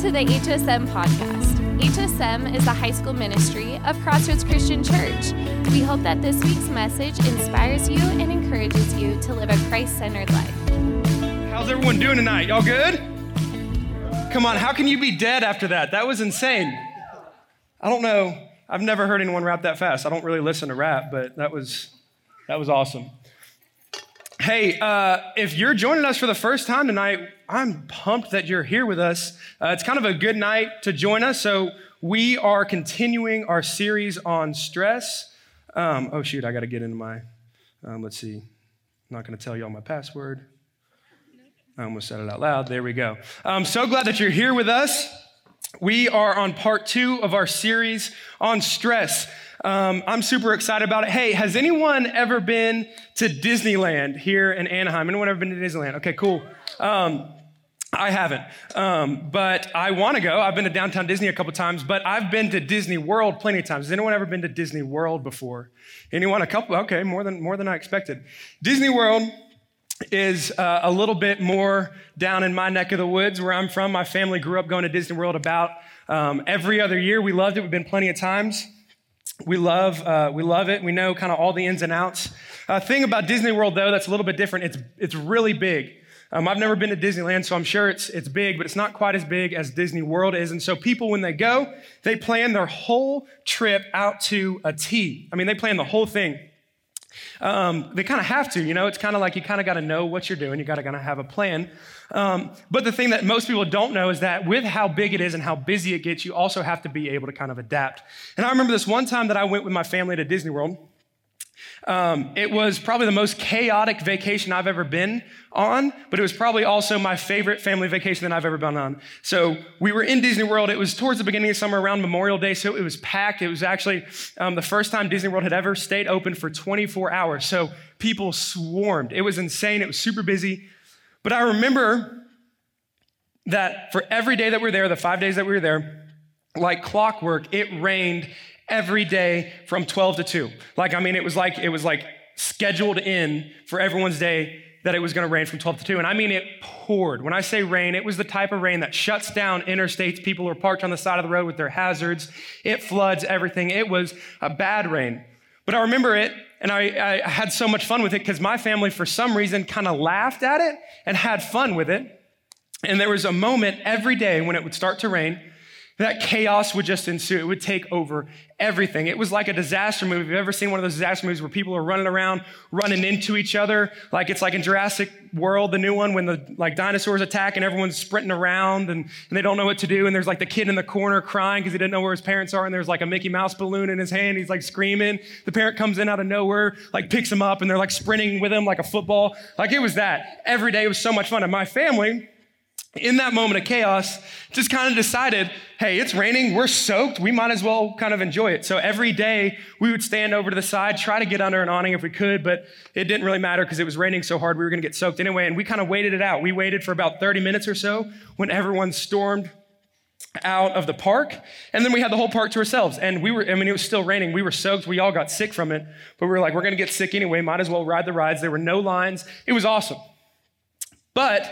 to the HSM podcast. HSM is the high school ministry of Crossroads Christian Church. We hope that this week's message inspires you and encourages you to live a Christ centered life. How's everyone doing tonight? Y'all good? Come on, how can you be dead after that? That was insane. I don't know. I've never heard anyone rap that fast. I don't really listen to rap, but that was that was awesome. Hey, uh, if you're joining us for the first time tonight, I'm pumped that you're here with us. Uh, it's kind of a good night to join us. So, we are continuing our series on stress. Um, oh, shoot, I got to get into my, um, let's see, I'm not going to tell you all my password. I almost said it out loud. There we go. I'm so glad that you're here with us. We are on part two of our series on stress. Um, I'm super excited about it. Hey, has anyone ever been to Disneyland here in Anaheim? Anyone ever been to Disneyland? Okay, cool. Um, I haven't, um, but I want to go. I've been to downtown Disney a couple times, but I've been to Disney World plenty of times. Has anyone ever been to Disney World before? Anyone? A couple? Okay, more than more than I expected. Disney World is uh, a little bit more down in my neck of the woods where I'm from. My family grew up going to Disney World about um, every other year. We loved it. We've been plenty of times. We love, uh, we love it. We know kind of all the ins and outs. Uh, thing about Disney World, though, that's a little bit different. It's, it's really big. Um, I've never been to Disneyland, so I'm sure it's, it's big, but it's not quite as big as Disney World is. And so people, when they go, they plan their whole trip out to a T. I mean, they plan the whole thing. Um, they kind of have to, you know, it's kind of like you kind of got to know what you're doing. You got to kind of have a plan. Um, but the thing that most people don't know is that with how big it is and how busy it gets, you also have to be able to kind of adapt. And I remember this one time that I went with my family to Disney World. Um, it was probably the most chaotic vacation I've ever been on, but it was probably also my favorite family vacation that I've ever been on. So we were in Disney World. It was towards the beginning of summer, around Memorial Day, so it was packed. It was actually um, the first time Disney World had ever stayed open for 24 hours. So people swarmed. It was insane. It was super busy. But I remember that for every day that we were there, the five days that we were there, like clockwork, it rained every day from 12 to 2. Like, I mean, it was like, it was like scheduled in for everyone's day that it was going to rain from 12 to 2. And I mean, it poured. When I say rain, it was the type of rain that shuts down interstates. People are parked on the side of the road with their hazards. It floods everything. It was a bad rain. But I remember it, and I, I had so much fun with it because my family, for some reason, kind of laughed at it and had fun with it. And there was a moment every day when it would start to rain that chaos would just ensue. It would take over everything. It was like a disaster movie. Have you ever seen one of those disaster movies where people are running around, running into each other? Like it's like in Jurassic World, the new one, when the like dinosaurs attack and everyone's sprinting around and, and they don't know what to do. And there's like the kid in the corner crying because he didn't know where his parents are. And there's like a Mickey Mouse balloon in his hand. He's like screaming. The parent comes in out of nowhere, like picks him up, and they're like sprinting with him like a football. Like it was that. Every day was so much fun. And my family, in that moment of chaos, just kind of decided, hey, it's raining, we're soaked, we might as well kind of enjoy it. So every day we would stand over to the side, try to get under an awning if we could, but it didn't really matter because it was raining so hard we were going to get soaked anyway. And we kind of waited it out. We waited for about 30 minutes or so when everyone stormed out of the park. And then we had the whole park to ourselves. And we were, I mean, it was still raining. We were soaked. We all got sick from it. But we were like, we're going to get sick anyway. Might as well ride the rides. There were no lines. It was awesome. But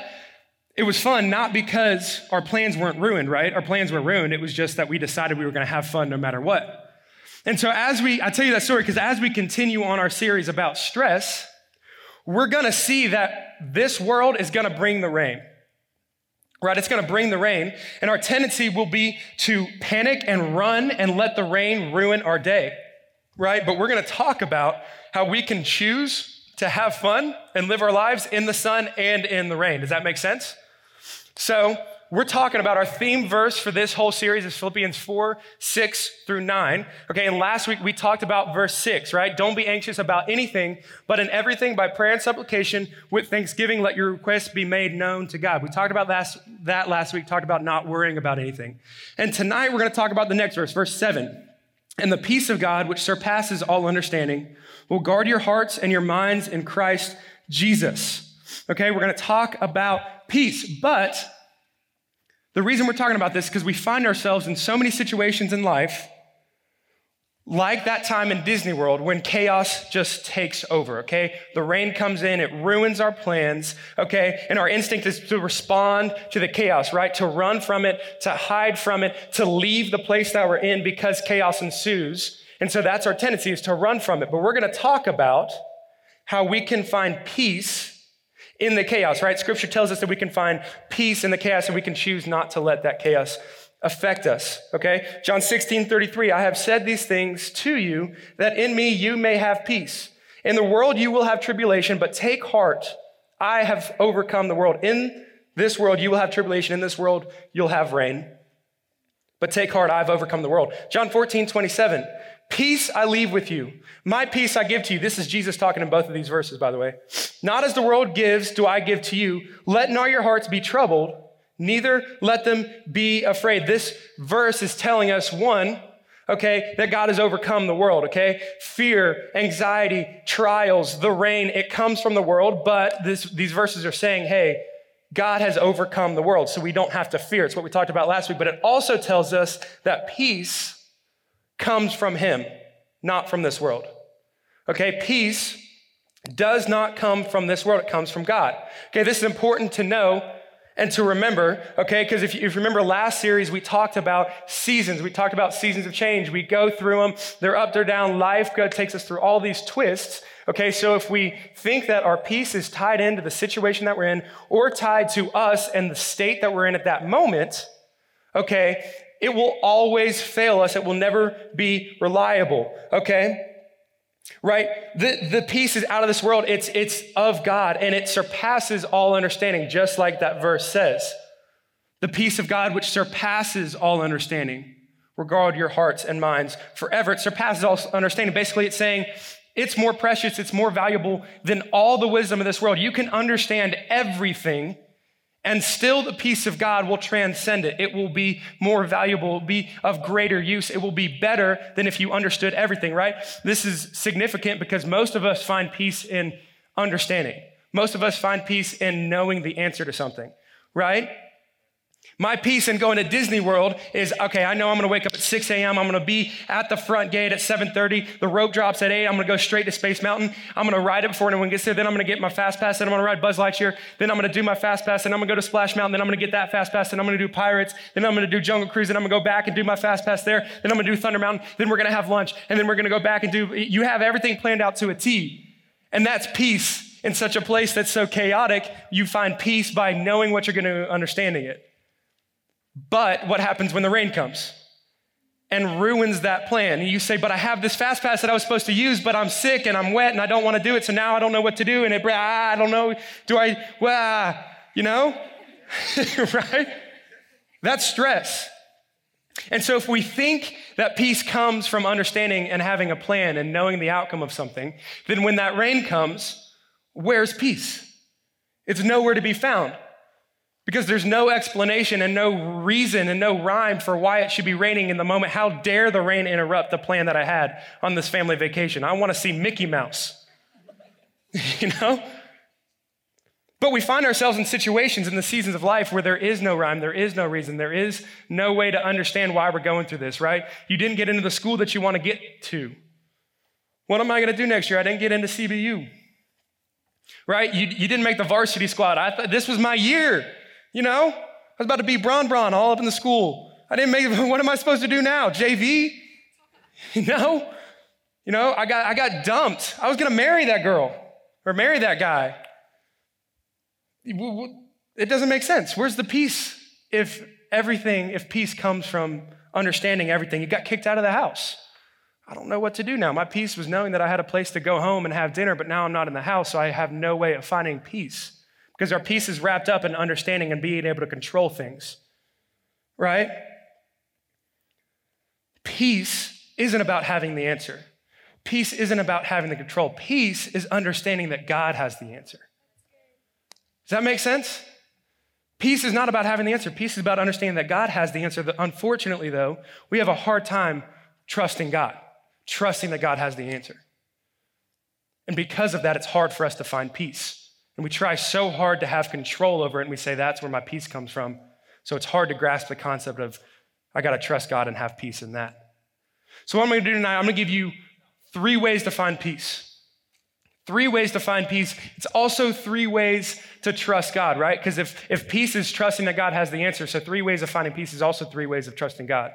it was fun not because our plans weren't ruined, right? Our plans were ruined. It was just that we decided we were going to have fun no matter what. And so, as we, I tell you that story because as we continue on our series about stress, we're going to see that this world is going to bring the rain. Right? It's going to bring the rain. And our tendency will be to panic and run and let the rain ruin our day. Right? But we're going to talk about how we can choose to have fun and live our lives in the sun and in the rain. Does that make sense? So, we're talking about our theme verse for this whole series is Philippians 4, 6 through 9. Okay, and last week we talked about verse 6, right? Don't be anxious about anything, but in everything by prayer and supplication with thanksgiving, let your requests be made known to God. We talked about last, that last week, talked about not worrying about anything. And tonight we're going to talk about the next verse, verse 7. And the peace of God, which surpasses all understanding, will guard your hearts and your minds in Christ Jesus. Okay, we're going to talk about peace. But the reason we're talking about this is because we find ourselves in so many situations in life like that time in Disney World when chaos just takes over, okay? The rain comes in, it ruins our plans, okay? And our instinct is to respond to the chaos, right? To run from it, to hide from it, to leave the place that we're in because chaos ensues. And so that's our tendency is to run from it. But we're going to talk about how we can find peace in the chaos, right? Scripture tells us that we can find peace in the chaos and we can choose not to let that chaos affect us. Okay? John 16, 33, I have said these things to you that in me you may have peace. In the world you will have tribulation, but take heart. I have overcome the world. In this world you will have tribulation. In this world you'll have rain. But take heart, I've overcome the world. John 14, 27. Peace I leave with you. My peace I give to you. This is Jesus talking in both of these verses, by the way. Not as the world gives, do I give to you. Let not your hearts be troubled Neither let them be afraid. This verse is telling us one, okay, that God has overcome the world, okay? Fear, anxiety, trials, the rain, it comes from the world, but this, these verses are saying, hey, God has overcome the world, so we don't have to fear. It's what we talked about last week, but it also tells us that peace comes from Him, not from this world. Okay, peace does not come from this world, it comes from God. Okay, this is important to know and to remember, okay? Because if, you, if you remember last series, we talked about seasons. We talked about seasons of change. We go through them. They're up, they're down. Life God takes us through all these twists. Okay, so if we think that our peace is tied into the situation that we're in or tied to us and the state that we're in at that moment, okay, it will always fail us. It will never be reliable. Okay? right? The, the peace is out of this world. It's, it's of God and it surpasses all understanding, just like that verse says. The peace of God, which surpasses all understanding, regard your hearts and minds forever. It surpasses all understanding. Basically, it's saying it's more precious, it's more valuable than all the wisdom of this world. You can understand everything and still, the peace of God will transcend it. It will be more valuable, be of greater use. It will be better than if you understood everything, right? This is significant because most of us find peace in understanding. Most of us find peace in knowing the answer to something, right? My peace in going to Disney World is okay. I know I'm to wake up at 6 a.m. I'm to be at the front gate at 7:30. The rope drops at 8. I'm to go straight to Space Mountain. I'm to ride it before anyone gets there. Then I'm to get my fast pass. Then I'm to ride Buzz Lightyear. Then I'm to do my fast pass. Then I'm to go to Splash Mountain. Then I'm to get that fast pass. Then I'm to do Pirates. Then I'm to do Jungle Cruise. Then I'm to go back and do my fast pass there. Then I'm to do Thunder Mountain. Then we're to have lunch. And then we're to go back and do. You have everything planned out to a T, and that's peace in such a place that's so chaotic. You find peace by knowing what you're to understanding it. But what happens when the rain comes? And ruins that plan. And you say, but I have this fast pass that I was supposed to use, but I'm sick and I'm wet and I don't want to do it. So now I don't know what to do. And it, ah, I don't know. Do I, well, you know? right? That's stress. And so, if we think that peace comes from understanding and having a plan and knowing the outcome of something, then when that rain comes, where's peace? It's nowhere to be found because there's no explanation and no reason and no rhyme for why it should be raining in the moment. How dare the rain interrupt the plan that I had on this family vacation? I want to see Mickey Mouse, you know? But we find ourselves in situations in the seasons of life where there is no rhyme, there is no reason, there is no way to understand why we're going through this, right? You didn't get into the school that you want to get to. What am I going to do next year? I didn't get into CBU. Right? You, you didn't make the varsity squad. I thought this was my year. You know, I was about to be Bron Bron all up in the school. I didn't make, what am I supposed to do now? JV? You know? You know, I got, I got dumped. I was going to marry that girl or marry that guy. It doesn't make sense. Where's the peace if everything, if peace comes from understanding everything? You got kicked out of the house. I don't know what to do now. My peace was knowing that I had a place to go home and have dinner, but now I'm not in the house, so I have no way of finding peace. Because our peace is wrapped up in understanding and being able to control things, right? Peace isn't about having the answer. Peace isn't about having the control. Peace is understanding that God has the answer. Does that make sense? Peace is not about having the answer. Peace is about understanding that God has the answer. Unfortunately, though, we have a hard time trusting God, trusting that God has the answer. And because of that, it's hard for us to find peace. And we try so hard to have control over it, and we say, that's where my peace comes from. So it's hard to grasp the concept of, I got to trust God and have peace in that. So, what I'm going to do tonight, I'm going to give you three ways to find peace. Three ways to find peace. It's also three ways to trust God, right? Because if, if peace is trusting that God has the answer, so three ways of finding peace is also three ways of trusting God.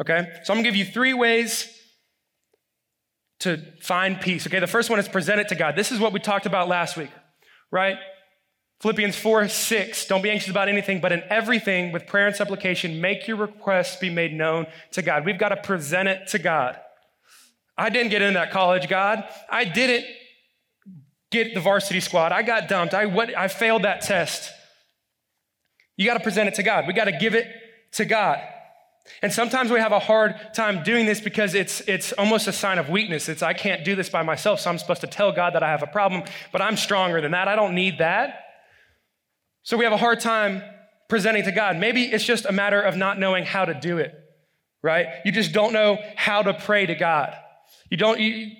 Okay? So I'm gonna give you three ways to find peace. Okay, the first one is present it to God. This is what we talked about last week, right? Philippians 4 6, don't be anxious about anything, but in everything, with prayer and supplication, make your requests be made known to God. We've got to present it to God. I didn't get into that college, God. I didn't get the varsity squad. I got dumped. I, what, I failed that test. You got to present it to God. We got to give it to God. And sometimes we have a hard time doing this because it's, it's almost a sign of weakness. It's, I can't do this by myself, so I'm supposed to tell God that I have a problem, but I'm stronger than that. I don't need that. So we have a hard time presenting to God. Maybe it's just a matter of not knowing how to do it, right? You just don't know how to pray to God. You don't, you,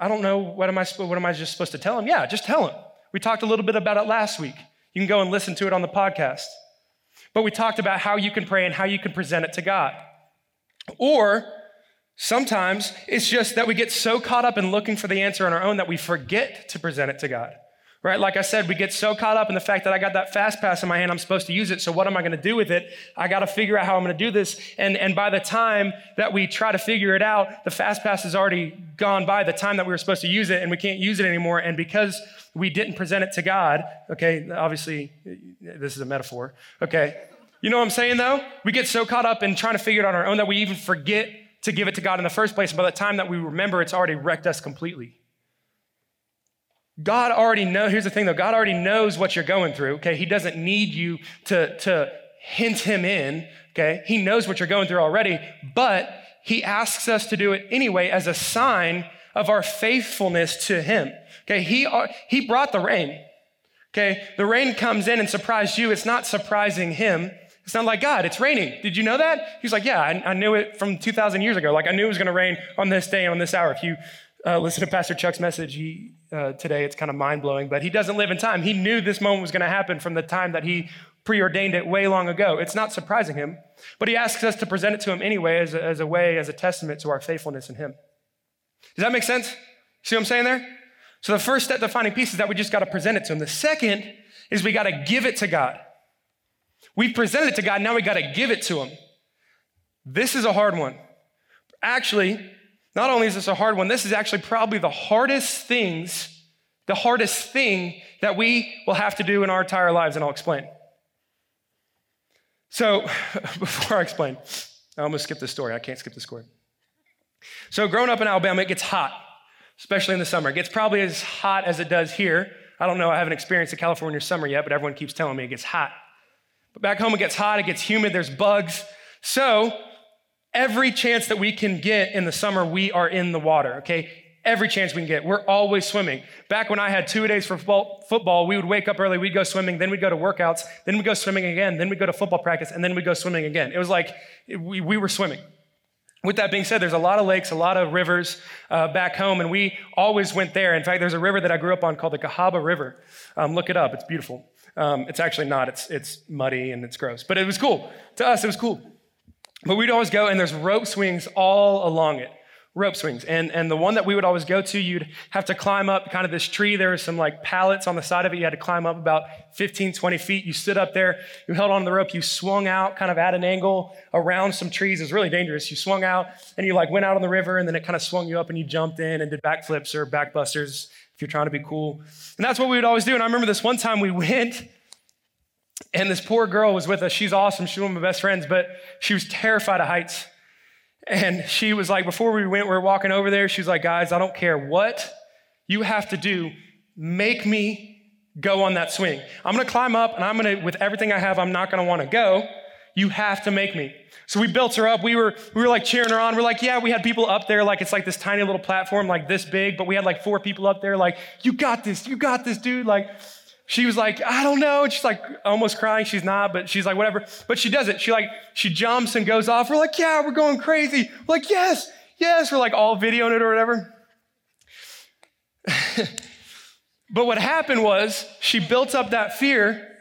I don't know, what am I, what am I just supposed to tell him? Yeah, just tell him. We talked a little bit about it last week. You can go and listen to it on the podcast. But we talked about how you can pray and how you can present it to God. Or sometimes it's just that we get so caught up in looking for the answer on our own that we forget to present it to God right? Like I said, we get so caught up in the fact that I got that fast pass in my hand, I'm supposed to use it. So what am I going to do with it? I got to figure out how I'm going to do this. And, and by the time that we try to figure it out, the fast pass has already gone by the time that we were supposed to use it and we can't use it anymore. And because we didn't present it to God, okay, obviously this is a metaphor, okay. You know what I'm saying though? We get so caught up in trying to figure it out on our own that we even forget to give it to God in the first place. And by the time that we remember, it's already wrecked us completely. God already knows, here's the thing though, God already knows what you're going through, okay? He doesn't need you to, to hint him in, okay? He knows what you're going through already, but he asks us to do it anyway as a sign of our faithfulness to him. Okay, he, he brought the rain. Okay, the rain comes in and surprised you. It's not surprising him. It's not like God, it's raining. Did you know that? He's like, Yeah, I, I knew it from 2,000 years ago. Like, I knew it was going to rain on this day and on this hour. If you uh, listen to Pastor Chuck's message he, uh, today. It's kind of mind blowing, but he doesn't live in time. He knew this moment was going to happen from the time that he preordained it way long ago. It's not surprising him, but he asks us to present it to him anyway as a, as a way, as a testament to our faithfulness in him. Does that make sense? See what I'm saying there? So the first step to finding peace is that we just got to present it to him. The second is we got to give it to God. We presented it to God, now we got to give it to him. This is a hard one. Actually, not only is this a hard one, this is actually probably the hardest things, the hardest thing that we will have to do in our entire lives, and I'll explain. So, before I explain, I almost skipped the story. I can't skip the story. So, growing up in Alabama, it gets hot, especially in the summer. It gets probably as hot as it does here. I don't know, I haven't experienced a California summer yet, but everyone keeps telling me it gets hot. But back home, it gets hot, it gets humid, there's bugs. So, every chance that we can get in the summer, we are in the water, okay? Every chance we can get. We're always swimming. Back when I had two days for football, we would wake up early, we'd go swimming, then we'd go to workouts, then we'd go swimming again, then we'd go to football practice, and then we'd go swimming again. It was like we, we were swimming. With that being said, there's a lot of lakes, a lot of rivers uh, back home, and we always went there. In fact, there's a river that I grew up on called the Cahaba River. Um, look it up, it's beautiful. Um, it's actually not, it's, it's muddy and it's gross, but it was cool. To us, it was cool. But we'd always go, and there's rope swings all along it. Rope swings. And, and the one that we would always go to, you'd have to climb up kind of this tree. There was some like pallets on the side of it. You had to climb up about 15, 20 feet. You stood up there, you held on to the rope, you swung out kind of at an angle around some trees. It was really dangerous. You swung out and you like went out on the river, and then it kind of swung you up, and you jumped in and did backflips or backbusters if you're trying to be cool. And that's what we would always do. And I remember this one time we went and this poor girl was with us. She's awesome. She's one of my best friends, but she was terrified of heights. And she was like, before we went, we were walking over there. She was like, guys, I don't care what you have to do, make me go on that swing. I'm gonna climb up and I'm gonna, with everything I have, I'm not gonna wanna go. You have to make me. So we built her up. We were, we were like cheering her on. We're like, yeah, we had people up there, like it's like this tiny little platform, like this big, but we had like four people up there, like, you got this, you got this, dude. Like, she was like, I don't know. And she's like almost crying. She's not, but she's like, whatever. But she does it. She like, she jumps and goes off. We're like, yeah, we're going crazy. We're like, yes, yes. We're like all videoing it or whatever. but what happened was she built up that fear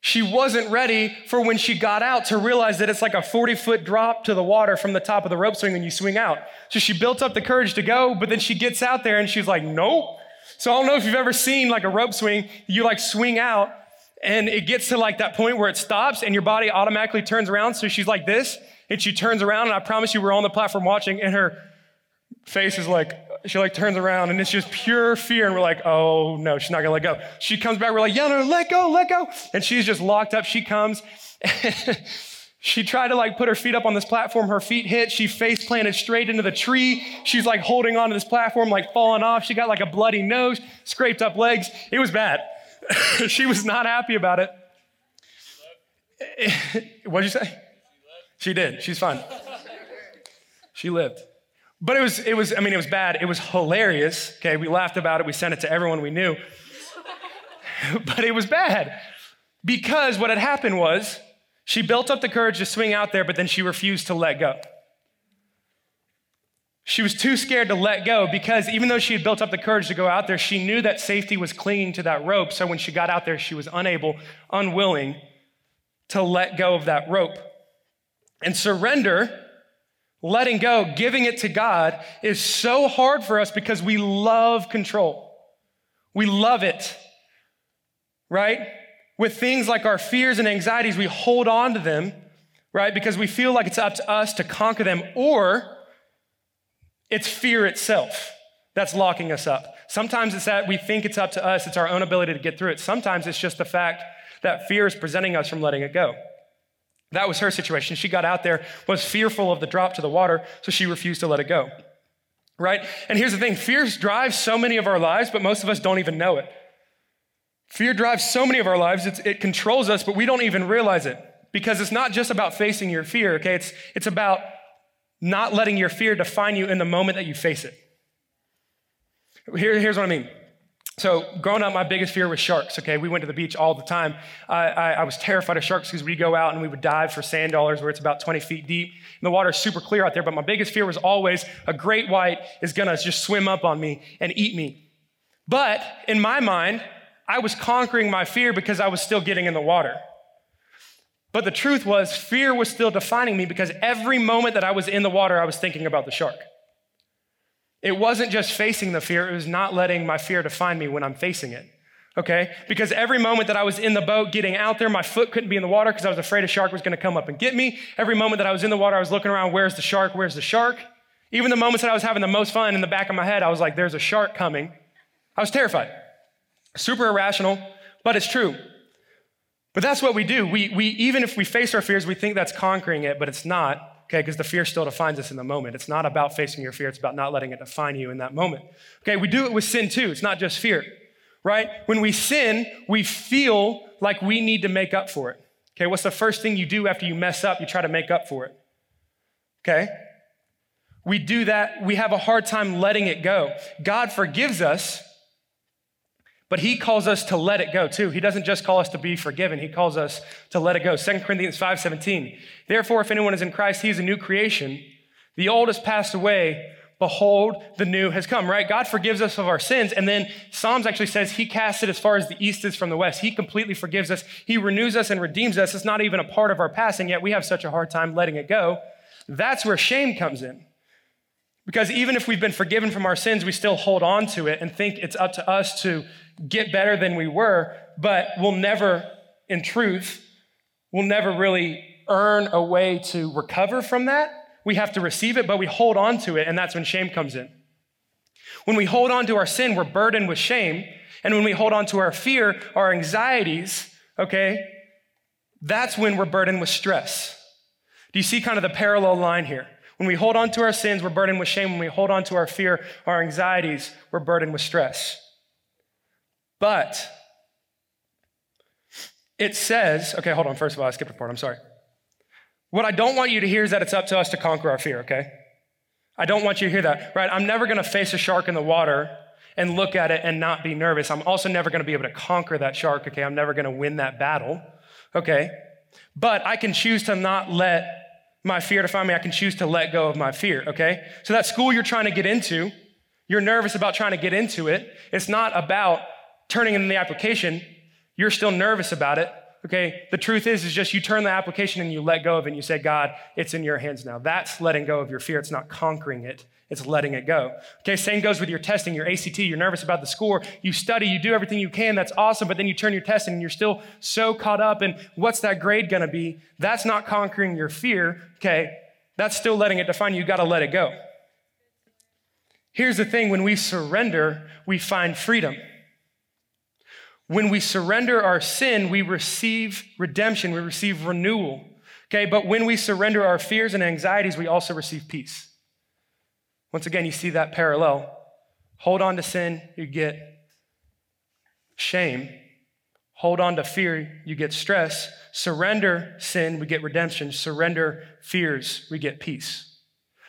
She wasn't ready for when she got out to realize that it's like a 40 foot drop to the water from the top of the rope swing when you swing out. So she built up the courage to go, but then she gets out there and she's like, nope. So I don't know if you've ever seen like a rope swing, you like swing out and it gets to like that point where it stops and your body automatically turns around. So she's like this and she turns around and I promise you we're on the platform watching and her face is like, she like turns around and it's just pure fear. And we're like, oh no, she's not gonna let go. She comes back, we're like, yeah, no, let go, let go. And she's just locked up. She comes. she tried to like put her feet up on this platform. Her feet hit. She face planted straight into the tree. She's like holding onto this platform, like falling off. She got like a bloody nose, scraped up legs. It was bad. she was not happy about it. What'd you say? She did. She's fine. She lived. But it was, it was, I mean, it was bad. It was hilarious. Okay, we laughed about it. We sent it to everyone we knew. but it was bad because what had happened was she built up the courage to swing out there, but then she refused to let go. She was too scared to let go because even though she had built up the courage to go out there, she knew that safety was clinging to that rope. So when she got out there, she was unable, unwilling to let go of that rope. And surrender letting go, giving it to God is so hard for us because we love control. We love it, right? With things like our fears and anxieties, we hold on to them, right? Because we feel like it's up to us to conquer them, or it's fear itself that's locking us up. Sometimes it's that we think it's up to us, it's our own ability to get through it. Sometimes it's just the fact that fear is presenting us from letting it go. That was her situation. She got out there, was fearful of the drop to the water, so she refused to let it go. Right? And here's the thing fear drives so many of our lives, but most of us don't even know it. Fear drives so many of our lives, it controls us, but we don't even realize it because it's not just about facing your fear, okay? It's, it's about not letting your fear define you in the moment that you face it. Here, here's what I mean so, growing up, my biggest fear was sharks. Okay, we went to the beach all the time. I, I, I was terrified of sharks because we'd go out and we would dive for sand dollars where it's about 20 feet deep. And the water is super clear out there. But my biggest fear was always a great white is gonna just swim up on me and eat me. But in my mind, I was conquering my fear because I was still getting in the water. But the truth was, fear was still defining me because every moment that I was in the water, I was thinking about the shark. It wasn't just facing the fear, it was not letting my fear define me when I'm facing it. Okay? Because every moment that I was in the boat getting out there, my foot couldn't be in the water because I was afraid a shark was going to come up and get me. Every moment that I was in the water, I was looking around, where's the shark? Where's the shark? Even the moments that I was having the most fun in the back of my head, I was like, there's a shark coming. I was terrified. Super irrational, but it's true. But that's what we do. We, we, even if we face our fears, we think that's conquering it, but it's not okay? Because the fear still defines us in the moment. It's not about facing your fear, it's about not letting it define you in that moment. Okay, we do it with sin too. It's not just fear, right? When we sin, we feel like we need to make up for it. Okay, what's the first thing you do after you mess up? You try to make up for it. Okay? We do that, we have a hard time letting it go. God forgives us but he calls us to let it go too. He doesn't just call us to be forgiven, he calls us to let it go. 2 Corinthians 5:17. Therefore, if anyone is in Christ, he is a new creation. The old has passed away. Behold, the new has come, right? God forgives us of our sins. And then Psalms actually says he casts it as far as the east is from the west. He completely forgives us. He renews us and redeems us. It's not even a part of our past, and yet we have such a hard time letting it go. That's where shame comes in. Because even if we've been forgiven from our sins, we still hold on to it and think it's up to us to get better than we were, but we'll never, in truth, we'll never really earn a way to recover from that. We have to receive it, but we hold on to it, and that's when shame comes in. When we hold on to our sin, we're burdened with shame. And when we hold on to our fear, our anxieties, okay, that's when we're burdened with stress. Do you see kind of the parallel line here? When we hold on to our sins, we're burdened with shame. When we hold on to our fear, our anxieties, we're burdened with stress. But it says, okay, hold on. First of all, I skipped a part. I'm sorry. What I don't want you to hear is that it's up to us to conquer our fear, okay? I don't want you to hear that, right? I'm never gonna face a shark in the water and look at it and not be nervous. I'm also never gonna be able to conquer that shark, okay? I'm never gonna win that battle, okay? But I can choose to not let my fear to find me. I can choose to let go of my fear, okay? So that school you're trying to get into, you're nervous about trying to get into it. It's not about turning in the application, you're still nervous about it. Okay, the truth is, is just you turn the application and you let go of it and you say, God, it's in your hands now. That's letting go of your fear. It's not conquering it, it's letting it go. Okay, same goes with your testing, your ACT. You're nervous about the score. You study, you do everything you can. That's awesome. But then you turn your test and you're still so caught up in what's that grade gonna be? That's not conquering your fear. Okay, that's still letting it define you. You gotta let it go. Here's the thing when we surrender, we find freedom. When we surrender our sin, we receive redemption, we receive renewal. Okay, but when we surrender our fears and anxieties, we also receive peace. Once again, you see that parallel. Hold on to sin, you get shame. Hold on to fear, you get stress. Surrender sin, we get redemption. Surrender fears, we get peace.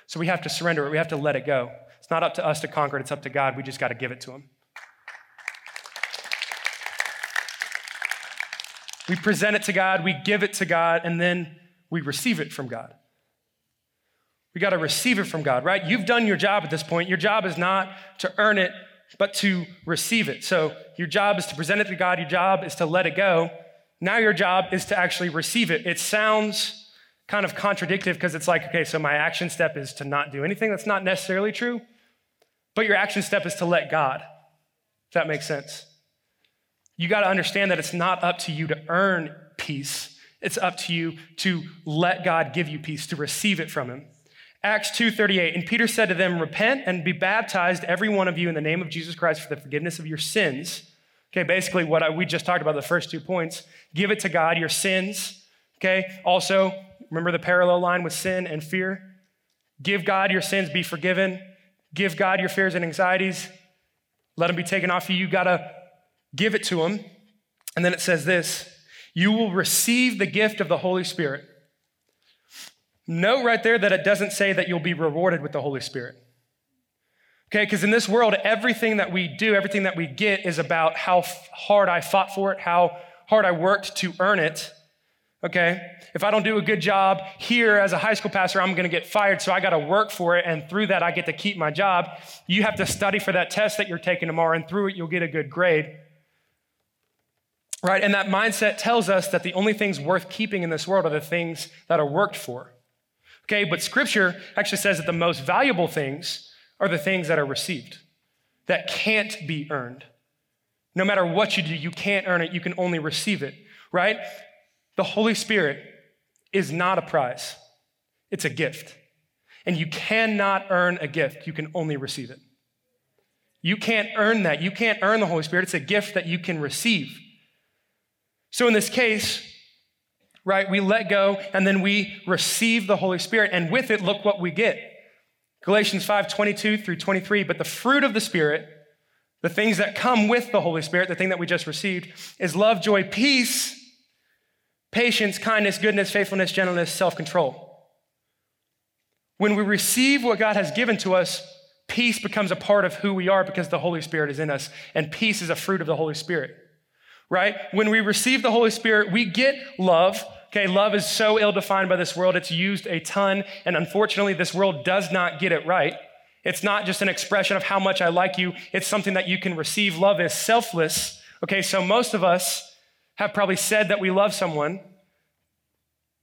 So we have to surrender it, we have to let it go. It's not up to us to conquer it, it's up to God. We just got to give it to Him. We present it to God, we give it to God, and then we receive it from God. We got to receive it from God, right? You've done your job at this point. Your job is not to earn it, but to receive it. So your job is to present it to God, your job is to let it go. Now your job is to actually receive it. It sounds kind of contradictory because it's like, okay, so my action step is to not do anything. That's not necessarily true, but your action step is to let God. If that makes sense you got to understand that it's not up to you to earn peace. It's up to you to let God give you peace, to receive it from him. Acts 2:38 and Peter said to them repent and be baptized every one of you in the name of Jesus Christ for the forgiveness of your sins. Okay, basically what I, we just talked about the first two points. Give it to God your sins. Okay? Also, remember the parallel line with sin and fear? Give God your sins be forgiven. Give God your fears and anxieties. Let them be taken off you. You got to give it to him. And then it says this you will receive the gift of the Holy Spirit. Note right there that it doesn't say that you'll be rewarded with the Holy Spirit. Okay, because in this world, everything that we do, everything that we get is about how hard I fought for it, how hard I worked to earn it. Okay, if I don't do a good job here as a high school pastor, I'm gonna get fired, so I gotta work for it, and through that, I get to keep my job. You have to study for that test that you're taking tomorrow, and through it, you'll get a good grade. Right? And that mindset tells us that the only things worth keeping in this world are the things that are worked for. Okay, but scripture actually says that the most valuable things are the things that are received, that can't be earned. No matter what you do, you can't earn it, you can only receive it, right? The Holy Spirit is not a prize, it's a gift. And you cannot earn a gift, you can only receive it. You can't earn that. You can't earn the Holy Spirit. It's a gift that you can receive. So in this case, right, we let go and then we receive the Holy Spirit, and with it, look what we get. Galatians 5 22 through 23. But the fruit of the Spirit, the things that come with the Holy Spirit, the thing that we just received, is love, joy, peace, patience, kindness, goodness, faithfulness, gentleness, self control. When we receive what God has given to us, peace becomes a part of who we are because the Holy Spirit is in us, and peace is a fruit of the Holy Spirit right? When we receive the Holy Spirit, we get love. Okay, love is so ill defined by this world. It's used a ton, and unfortunately, this world does not get it right. It's not just an expression of how much I like you, it's something that you can receive. Love is selfless. Okay, so most of us have probably said that we love someone.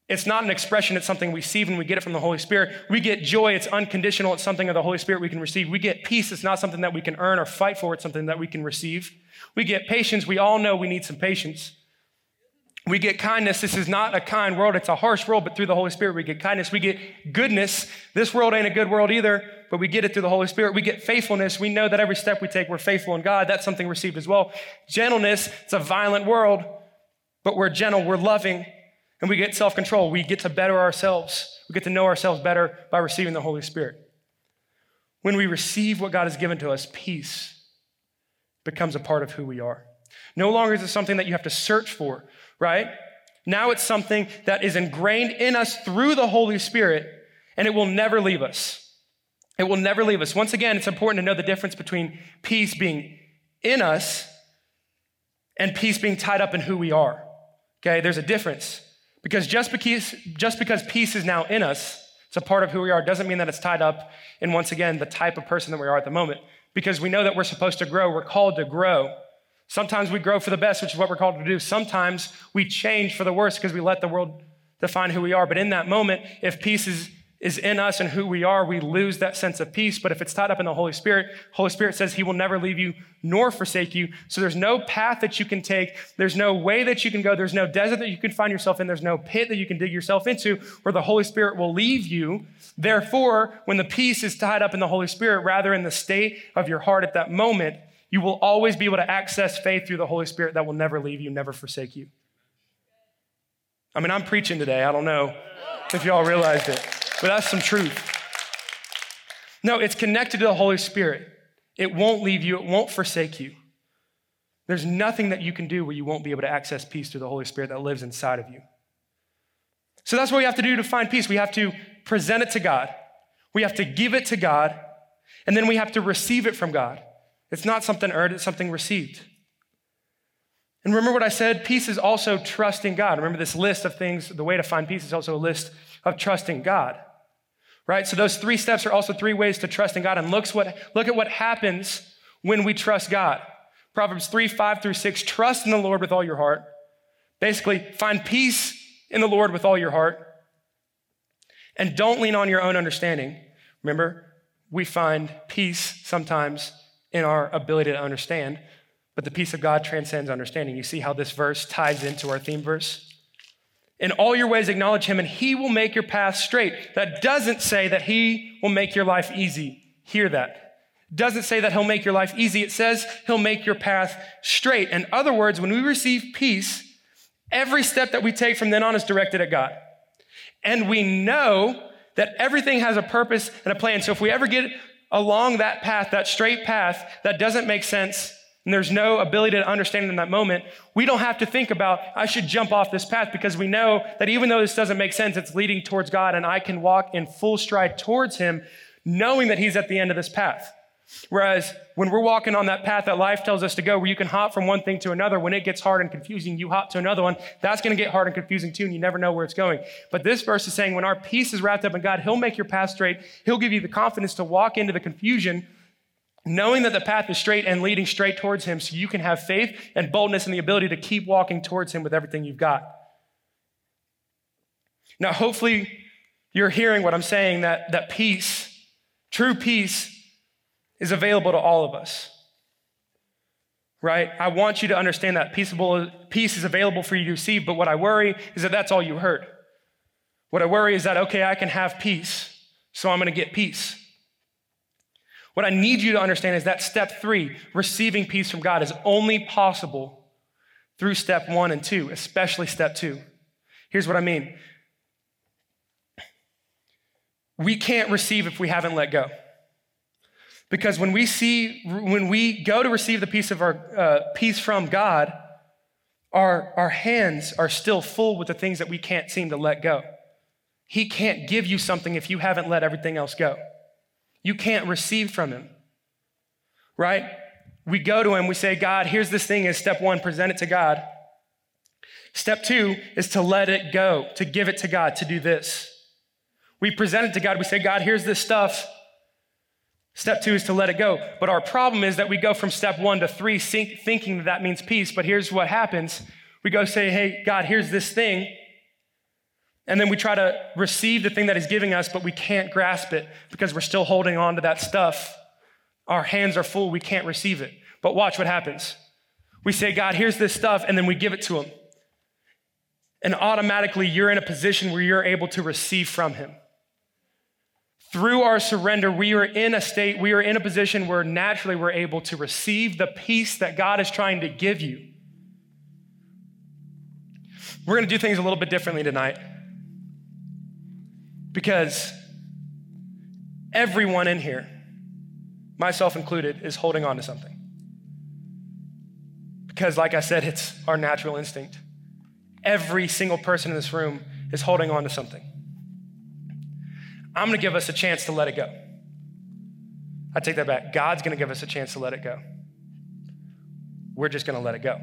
It's not an expression, it's something we receive and we get it from the Holy Spirit. We get joy, it's unconditional, it's something of the Holy Spirit we can receive. We get peace, it's not something that we can earn or fight for, it's something that we can receive. We get patience. We all know we need some patience. We get kindness. This is not a kind world. It's a harsh world, but through the Holy Spirit, we get kindness. We get goodness. This world ain't a good world either, but we get it through the Holy Spirit. We get faithfulness. We know that every step we take, we're faithful in God. That's something received as well. Gentleness. It's a violent world, but we're gentle. We're loving. And we get self control. We get to better ourselves. We get to know ourselves better by receiving the Holy Spirit. When we receive what God has given to us, peace, becomes a part of who we are. No longer is it something that you have to search for, right? Now it's something that is ingrained in us through the Holy Spirit, and it will never leave us. It will never leave us. Once again, it's important to know the difference between peace being in us and peace being tied up in who we are. Okay, there's a difference. Because just because, just because peace is now in us, it's a part of who we are, doesn't mean that it's tied up in, once again, the type of person that we are at the moment because we know that we're supposed to grow. We're called to grow. Sometimes we grow for the best, which is what we're called to do. Sometimes we change for the worse because we let the world define who we are. But in that moment, if peace is, is in us and who we are, we lose that sense of peace. But if it's tied up in the Holy Spirit, Holy Spirit says he will never leave you nor forsake you. So there's no path that you can take. There's no way that you can go. There's no desert that you can find yourself in. There's no pit that you can dig yourself into where the Holy Spirit will leave you. Therefore, when the peace is tied up in the Holy Spirit, rather in the state of your heart at that moment, you will always be able to access faith through the Holy Spirit that will never leave you, never forsake you. I mean, I'm preaching today. I don't know if y'all realized it, but that's some truth. No, it's connected to the Holy Spirit. It won't leave you, it won't forsake you. There's nothing that you can do where you won't be able to access peace through the Holy Spirit that lives inside of you. So that's what we have to do to find peace. We have to present it to God, we have to give it to God, and then we have to receive it from God. It's not something earned, it's something received. And remember what I said? Peace is also trusting God. Remember this list of things, the way to find peace is also a list of trusting God. Right? So those three steps are also three ways to trust in God. And looks what, look at what happens when we trust God. Proverbs 3, 5 through 6, trust in the Lord with all your heart. Basically, find peace in the Lord with all your heart. And don't lean on your own understanding. Remember, we find peace sometimes in our ability to understand, but the peace of God transcends understanding. You see how this verse ties into our theme verse? In all your ways, acknowledge him, and he will make your path straight. That doesn't say that he will make your life easy. Hear that. Doesn't say that he'll make your life easy. It says he'll make your path straight. In other words, when we receive peace, every step that we take from then on is directed at God. And we know that everything has a purpose and a plan. So if we ever get along that path, that straight path that doesn't make sense, and there's no ability to understand in that moment, we don't have to think about, I should jump off this path because we know that even though this doesn't make sense, it's leading towards God and I can walk in full stride towards Him, knowing that He's at the end of this path. Whereas when we're walking on that path that life tells us to go, where you can hop from one thing to another, when it gets hard and confusing, you hop to another one. That's going to get hard and confusing too, and you never know where it's going. But this verse is saying when our peace is wrapped up in God, He'll make your path straight. He'll give you the confidence to walk into the confusion, knowing that the path is straight and leading straight towards Him, so you can have faith and boldness and the ability to keep walking towards Him with everything you've got. Now, hopefully, you're hearing what I'm saying that, that peace, true peace, is available to all of us. Right? I want you to understand that peaceable, peace is available for you to receive, but what I worry is that that's all you heard. What I worry is that, okay, I can have peace, so I'm going to get peace. What I need you to understand is that step three, receiving peace from God, is only possible through step one and two, especially step two. Here's what I mean we can't receive if we haven't let go. Because when we see, when we go to receive the peace of our uh, peace from God, our, our hands are still full with the things that we can't seem to let go. He can't give you something if you haven't let everything else go. You can't receive from Him, right? We go to Him, we say, God, here's this thing is step one, present it to God. Step two is to let it go, to give it to God, to do this. We present it to God, we say, God, here's this stuff. Step two is to let it go. But our problem is that we go from step one to three thinking that that means peace. But here's what happens we go say, hey, God, here's this thing. And then we try to receive the thing that He's giving us, but we can't grasp it because we're still holding on to that stuff. Our hands are full, we can't receive it. But watch what happens. We say, God, here's this stuff, and then we give it to Him. And automatically, you're in a position where you're able to receive from Him. Through our surrender, we are in a state, we are in a position where naturally we're able to receive the peace that God is trying to give you. We're going to do things a little bit differently tonight because everyone in here, myself included, is holding on to something. Because, like I said, it's our natural instinct. Every single person in this room is holding on to something. I'm to give us a chance to let it go. I take that back. God's to give us a chance to let it go. We're just to let it go.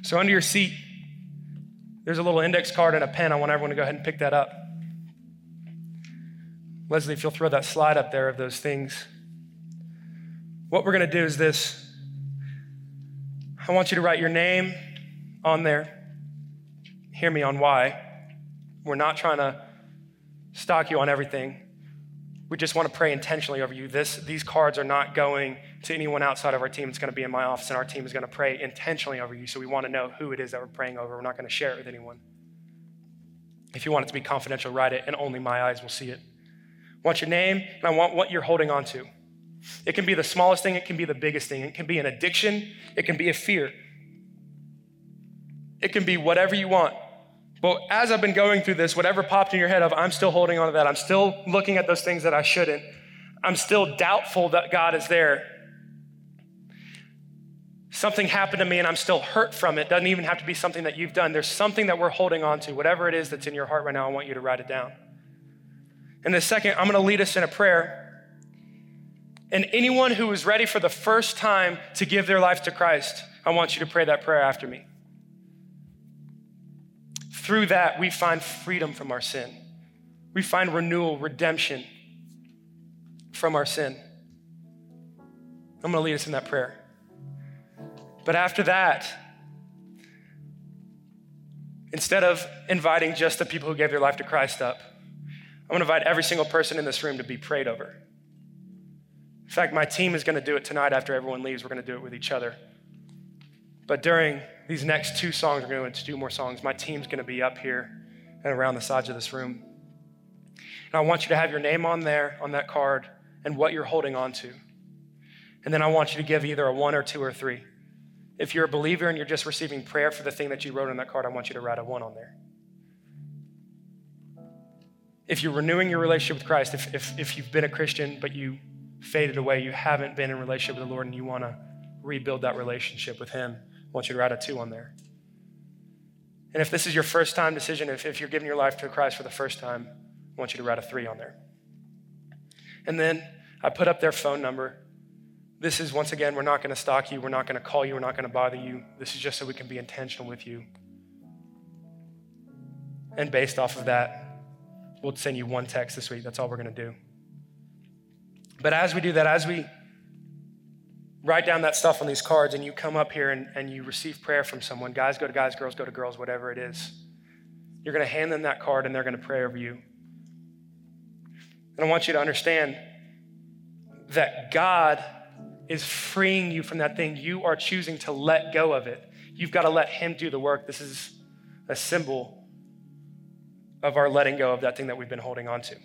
So, under your seat, there's a little index card and a pen. I want everyone to go ahead and pick that up. Leslie, if you'll throw that slide up there of those things. What we're going to do is this I want you to write your name on there. Hear me on why. We're not trying to stock you on everything. We just want to pray intentionally over you. This, these cards are not going to anyone outside of our team. It's going to be in my office, and our team is going to pray intentionally over you. So we want to know who it is that we're praying over. We're not going to share it with anyone. If you want it to be confidential, write it, and only my eyes will see it. I want your name, and I want what you're holding on to. It can be the smallest thing, it can be the biggest thing. It can be an addiction, it can be a fear. It can be whatever you want. But as I've been going through this, whatever popped in your head of, I'm still holding on to that. I'm still looking at those things that I shouldn't. I'm still doubtful that God is there. Something happened to me and I'm still hurt from it. Doesn't even have to be something that you've done. There's something that we're holding on to. Whatever it is that's in your heart right now, I want you to write it down. In a second, I'm going to lead us in a prayer. And anyone who is ready for the first time to give their life to Christ, I want you to pray that prayer after me. Through that, we find freedom from our sin. We find renewal, redemption from our sin. I'm going to lead us in that prayer. But after that, instead of inviting just the people who gave their life to Christ up, I'm going to invite every single person in this room to be prayed over. In fact, my team is going to do it tonight after everyone leaves. We're going to do it with each other. But during these next two songs, we're going to do more songs. My team's going to be up here and around the sides of this room. And I want you to have your name on there, on that card, and what you're holding on to. And then I want you to give either a one or two or three. If you're a believer and you're just receiving prayer for the thing that you wrote on that card, I want you to write a one on there. If you're renewing your relationship with Christ, if, if, if you've been a Christian but you faded away, you haven't been in relationship with the Lord, and you want to rebuild that relationship with Him, I want you to write a two on there. And if this is your first time decision, if, if you're giving your life to Christ for the first time, I want you to write a three on there. And then I put up their phone number. This is, once again, we're not going to stalk you. We're not going to call you. We're not going to bother you. This is just so we can be intentional with you. And based off of that, we'll send you one text this week. That's all we're going to do. But as we do that, as we write down that stuff on these cards and you come up here and, and you receive prayer from someone, guys go to guys, girls go to girls, whatever it is, you're going to hand them that card and they're going to pray over you. And I want you to understand that God is freeing you from that thing. You are choosing to let go of it. You've got to let Him do the work. This is a symbol of our letting go of that thing that we've been holding on to.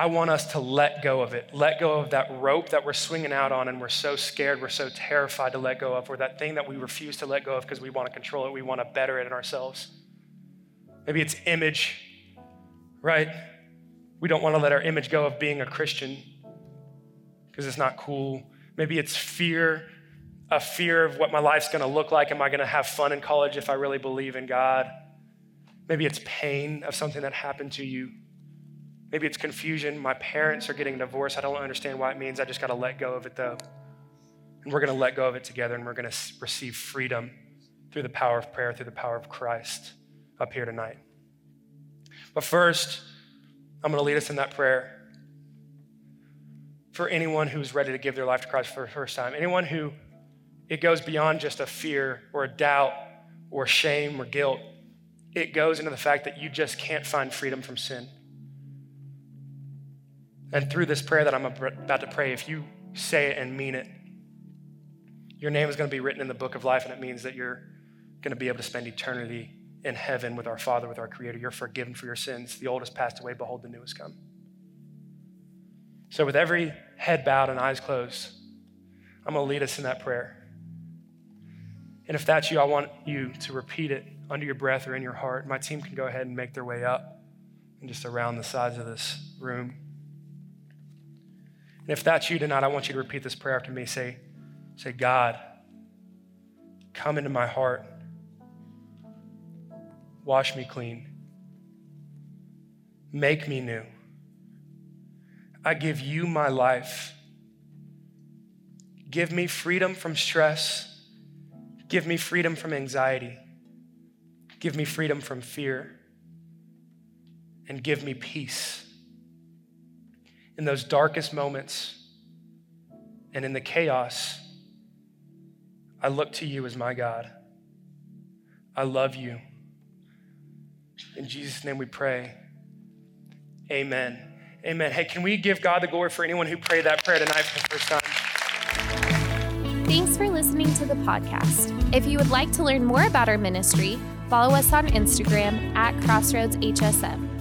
I want us to let go of it. Let go of that rope that we're swinging out on and we're so scared, we're so terrified to let go of, or that thing that we refuse to let go of because we want to control it, we want to better it in ourselves. Maybe it's image, right? We don't want to let our image go of being a Christian because it's not cool. Maybe it's fear, a fear of what my life's going to look like. Am I going to have fun in college if I really believe in God? Maybe it's pain of something that happened to you. Maybe it's confusion. My parents are getting divorced. I don't understand why it means. I just got to let go of it though. And we're going to let go of it together and we're going to receive freedom through the power of prayer, through the power of Christ up here tonight. But first, I'm going to lead us in that prayer for anyone who's ready to give their life to Christ for the first time. Anyone who it goes beyond just a fear or a doubt or shame or guilt. It goes into the fact that you just can't find freedom from sin. And through this prayer that I'm about to pray, if you say it and mean it, your name is going to be written in the book of life, and it means that you're going to be able to spend eternity in heaven with our Father, with our Creator. You're forgiven for your sins. The old has passed away, behold, the new has come. So, with every head bowed and eyes closed, I'm going to lead us in that prayer. And if that's you, I want you to repeat it under your breath or in your heart. My team can go ahead and make their way up and just around the sides of this room. And if that's you tonight, I want you to repeat this prayer after me. Say, say, God, come into my heart. Wash me clean. Make me new. I give you my life. Give me freedom from stress. Give me freedom from anxiety. Give me freedom from fear. And give me peace in those darkest moments And in the chaos, I look to you as my God. I love you. In Jesus' name we pray. Amen. Amen. Hey, can we give God the glory for anyone who prayed that prayer tonight for the first time? Thanks for listening to the podcast. If you would like to learn more about our ministry, follow us on Instagram at Crossroads HSM.